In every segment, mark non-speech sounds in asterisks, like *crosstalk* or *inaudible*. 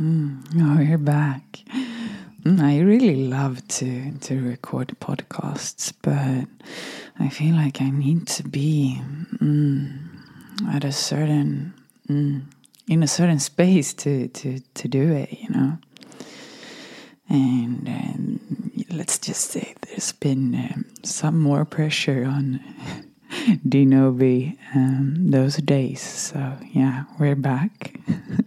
Mm, oh, you're back. Mm, I really love to to record podcasts, but I feel like I need to be mm, at a certain mm, in a certain space to to to do it. You know, and, and let's just say there's been um, some more pressure on *laughs* Dinovi um, those days. So yeah, we're back. *laughs*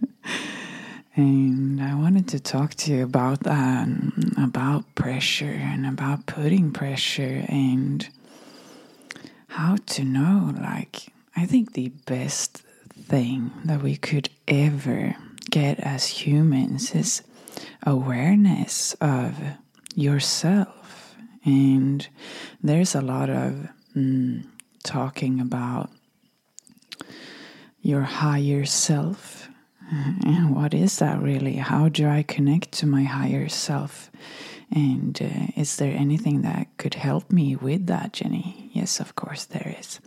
And I wanted to talk to you about that, about pressure and about putting pressure and how to know. Like, I think the best thing that we could ever get as humans is awareness of yourself. And there's a lot of mm, talking about your higher self and what is that really? How do I connect to my higher self? And uh, is there anything that could help me with that, Jenny? Yes, of course, there is.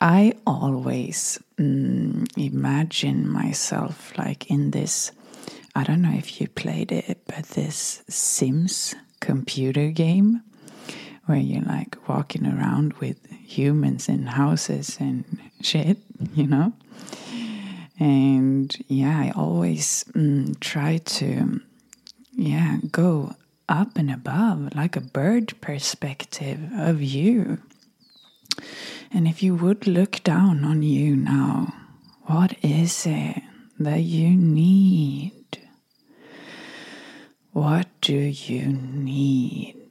I always mm, imagine myself like in this. I don't know if you played it, but this Sims computer game where you're like walking around with humans in houses and shit, you know? And yeah, I always mm, try to, yeah, go up and above like a bird perspective of you. And if you would look down on you now, what is it that you need? What do you need?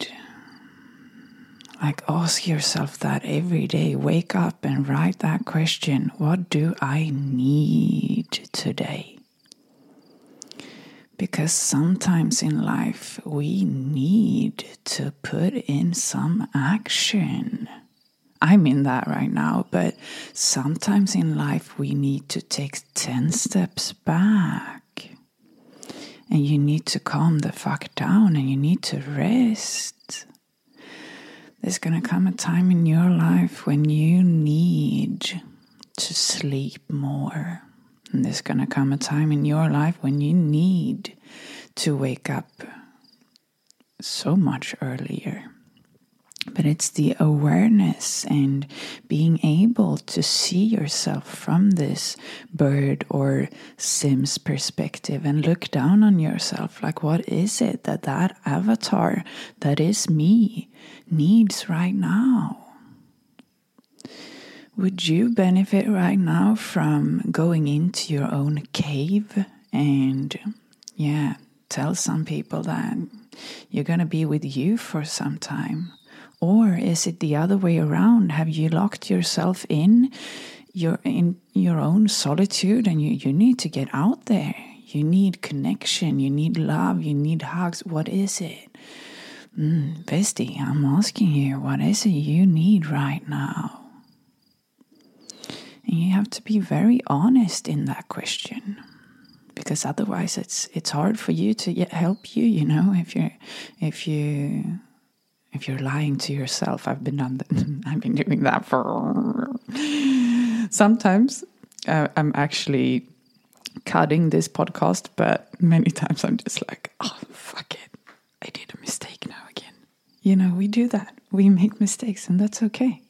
Like, ask yourself that every day. Wake up and write that question What do I need today? Because sometimes in life we need to put in some action. I mean that right now, but sometimes in life we need to take 10 steps back. And you need to calm the fuck down and you need to rest. There's going to come a time in your life when you need to sleep more. And there's going to come a time in your life when you need to wake up so much earlier. But it's the awareness and being able to see yourself from this bird or Sims perspective and look down on yourself. Like, what is it that that avatar that is me needs right now? Would you benefit right now from going into your own cave and, yeah, tell some people that you're going to be with you for some time? Or is it the other way around? Have you locked yourself in your in your own solitude and you, you need to get out there? You need connection, you need love, you need hugs. What is it? Mm, bestie, I'm asking you, what is it you need right now? And you have to be very honest in that question because otherwise it's it's hard for you to help you you know if you if you if you're lying to yourself i've been done *laughs* i've been doing that for *laughs* sometimes. Uh, i'm actually cutting this podcast but many *laughs* times i'm just like oh fuck it. I did a mistake now again. You know we do that. We make mistakes and that's okay.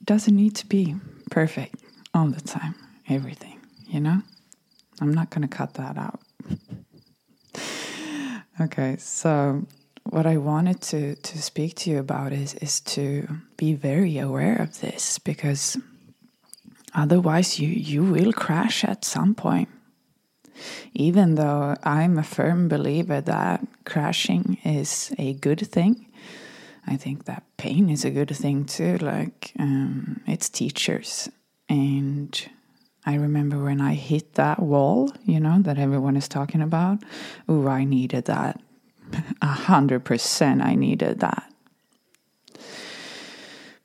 It doesn't need to be perfect all the time everything you know? I'm not going to cut that out. Okay so what I wanted to, to speak to you about is, is to be very aware of this because otherwise you, you will crash at some point. Even though I'm a firm believer that crashing is a good thing, I think that pain is a good thing too. Like, um, it's teachers. And I remember when I hit that wall, you know, that everyone is talking about. Oh, I needed that a hundred percent I needed that.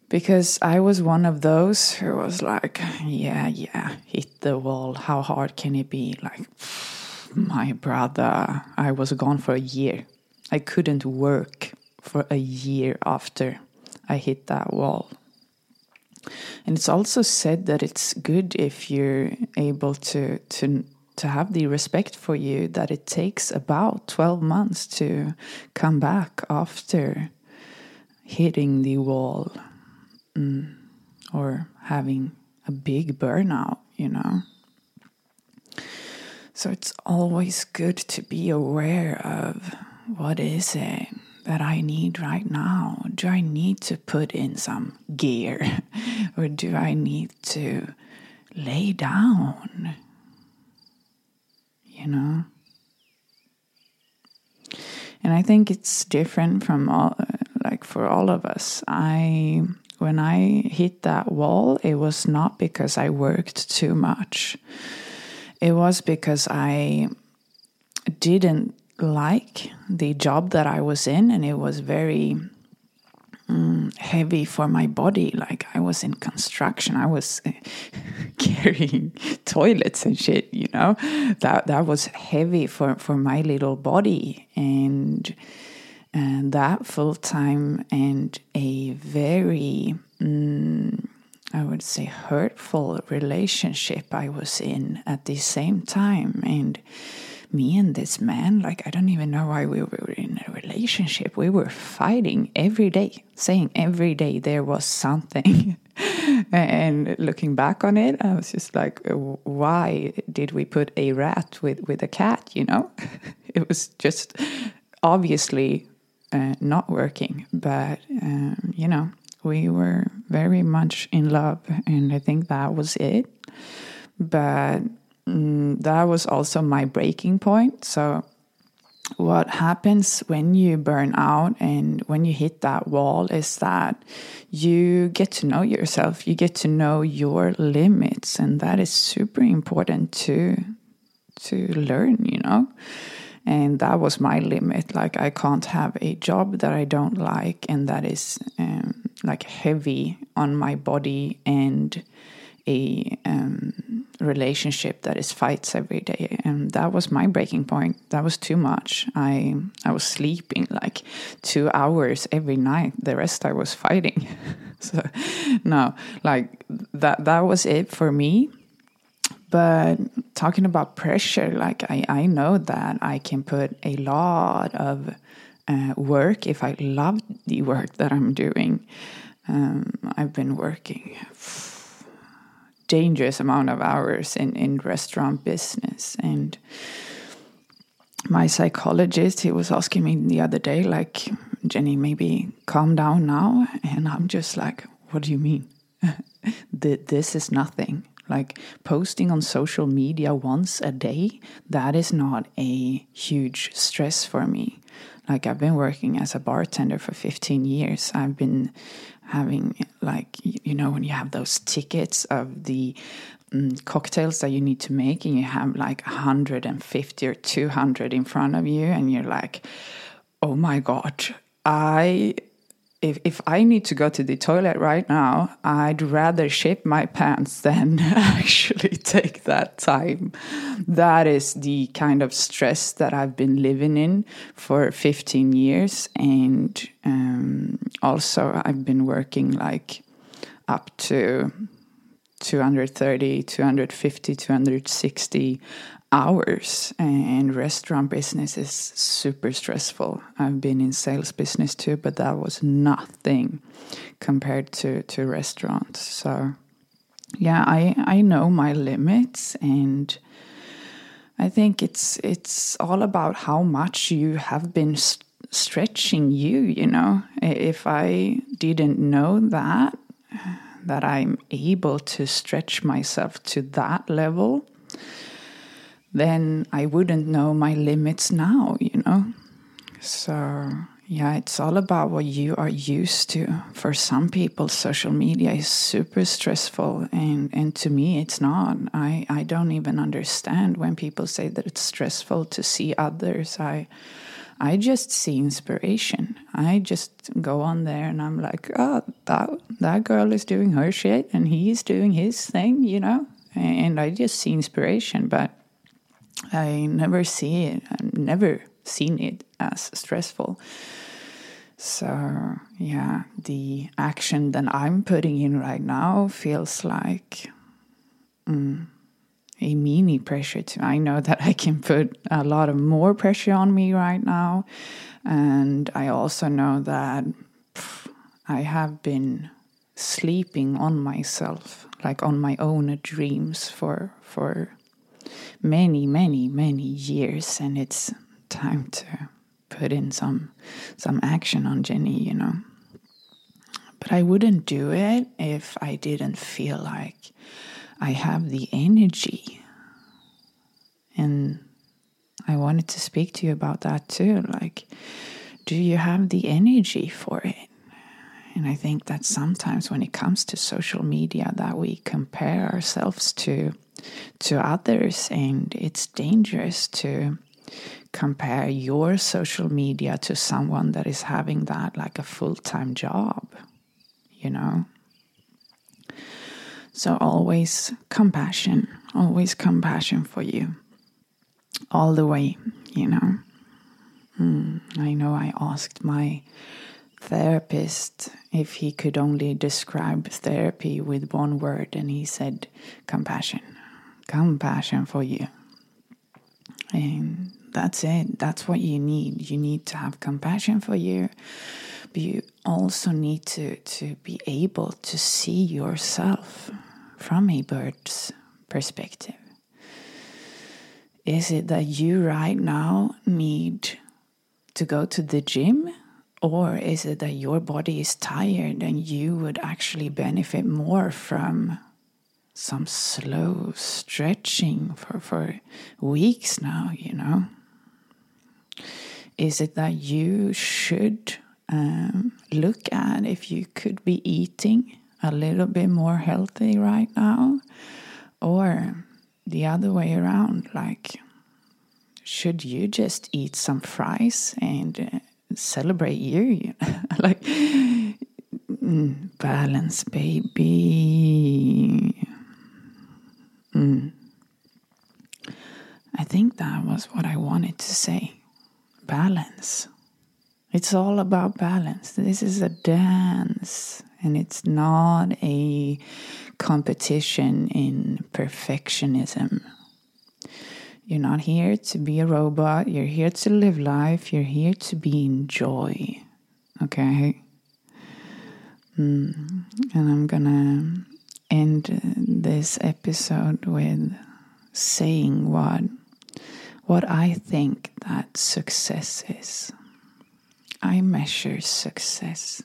Because I was one of those who was like, yeah, yeah, hit the wall. How hard can it be? Like, my brother, I was gone for a year. I couldn't work for a year after I hit that wall. And it's also said that it's good if you're able to to to have the respect for you that it takes about 12 months to come back after hitting the wall mm, or having a big burnout, you know. So it's always good to be aware of what is it that I need right now? Do I need to put in some gear *laughs* or do I need to lay down? You know? And I think it's different from all, uh, like for all of us. I, when I hit that wall, it was not because I worked too much. It was because I didn't like the job that I was in, and it was very mm, heavy for my body. Like I was in construction, I was *laughs* carrying toilets and shit. You know, that that was heavy for for my little body, and and that full time and a very mm, I would say hurtful relationship I was in at the same time, and me and this man, like, I don't even know why we were relationship. We were fighting every day, saying every day there was something. *laughs* and looking back on it, I was just like, why did we put a rat with, with a cat, you know? *laughs* it was just obviously uh, not working. But, um, you know, we were very much in love, and I think that was it. But mm, that was also my breaking point. So, what happens when you burn out and when you hit that wall is that you get to know yourself, you get to know your limits, and that is super important to to learn, you know. And that was my limit. Like I can't have a job that I don't like and that is um, like heavy on my body and a um, relationship that is fights every day and that was my breaking point. That was too much. I i was sleeping like two hours every night. The rest i was fighting. *laughs* So no like that that was it for me. But talking about pressure like i i know that i can put a lot of uh, work if i love the work that i'm doing. Um, i've been working dangerous amount of hours in, in restaurant business. And my psychologist, he was asking me the other day, like, Jenny, maybe calm down now. And I'm just like, what do you mean? *laughs* this is nothing. Like posting on social media once a day, that is not a huge stress for me. Like I've been working as a bartender for 15 years. I've been having like you know when you have those tickets of the um, cocktails that you need to make and you have like 150 or 200 in front of you and you're like oh my god i if, if I need to go to the toilet right now, I'd rather shape my pants than *laughs* actually take that time. That is the kind of stress that I've been living in for 15 years. And um, also, I've been working like up to 230, 250, 260 hours and restaurant business is super stressful. I've been in sales business too but that was nothing compared to to restaurants. So yeah i i know my limits and i think it's it's all about how much you have been st- stretching you you know? If i didn't know that that i'm able to stretch myself to that level then I wouldn't know my limits now, you know? So, yeah, it's all about what you are used to. For some people, social media is super stressful, and, and to me, it's not. I, I don't even understand when people say that it's stressful to see others. I, I just see inspiration. I just go on there and I'm like, oh, that, that girl is doing her shit and he's doing his thing, you know? And I just see inspiration. But I never see it. I've never seen it as stressful. So, yeah, the action that I'm putting in right now feels like mm, a mini pressure to I know that I can put a lot of more pressure on me right now and I also know that pff, I have been sleeping on myself like on my own dreams for for many many many years and it's time to put in some some action on Jenny you know but I wouldn't do it if I didn't feel like I have the energy. And I wanted to speak to you about that too. Like, do you have the energy for it? And I think that sometimes when it comes to social media that we compare ourselves to to others and it's dangerous to compare your social media to someone that is having that like a full-time job you know. So always compassion, always compassion for you, all the way, you know. Mm, I know I asked my therapist if he could only describe therapy with one word, and he said compassion, compassion for you. And that's it. That's what you need. You need to have compassion for you but you also need to, to be able to see yourself from a bird's perspective. Is it that you right now need to go to the gym? Or is it that your body is tired and you would actually benefit more from some slow stretching for, for weeks now, you know? Is it that you should um, look at if you could be eating a little bit more healthy right now, or the other way around. Like, should you just eat some fries and uh, celebrate you? *laughs* like, mm, balance, baby. Mm. I think that was what I wanted to say. Balance. It's all about balance. This is a dance, and it's not a competition in perfectionism. You're not here to be a robot. You're here to live life. You're here to be in joy. Okay? Mm. And I'm gonna end this episode with saying what what I think that success is. I measure success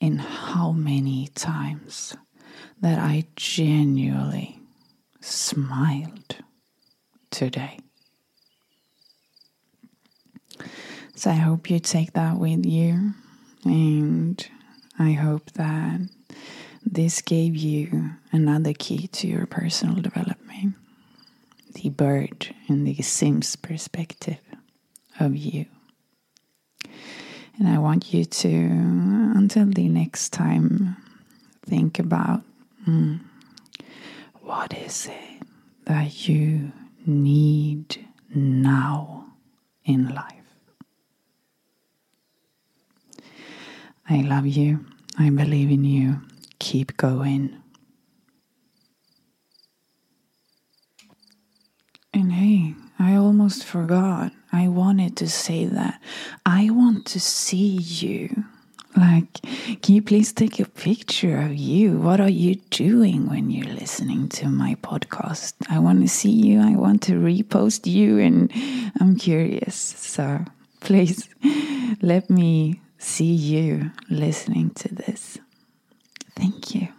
in how many times that I genuinely smiled today. So I hope you take that with you, and I hope that this gave you another key to your personal development the bird and the Sims perspective of you. And I want you to, until the next time, think about mm, what is it that you need now in life. I love you. I believe in you. Keep going. And hey, I almost forgot. I wanted to say that. I want to see you. Like, can you please take a picture of you? What are you doing when you're listening to my podcast? I want to see you. I want to repost you, and I'm curious. So please *laughs* let me see you listening to this. Thank you.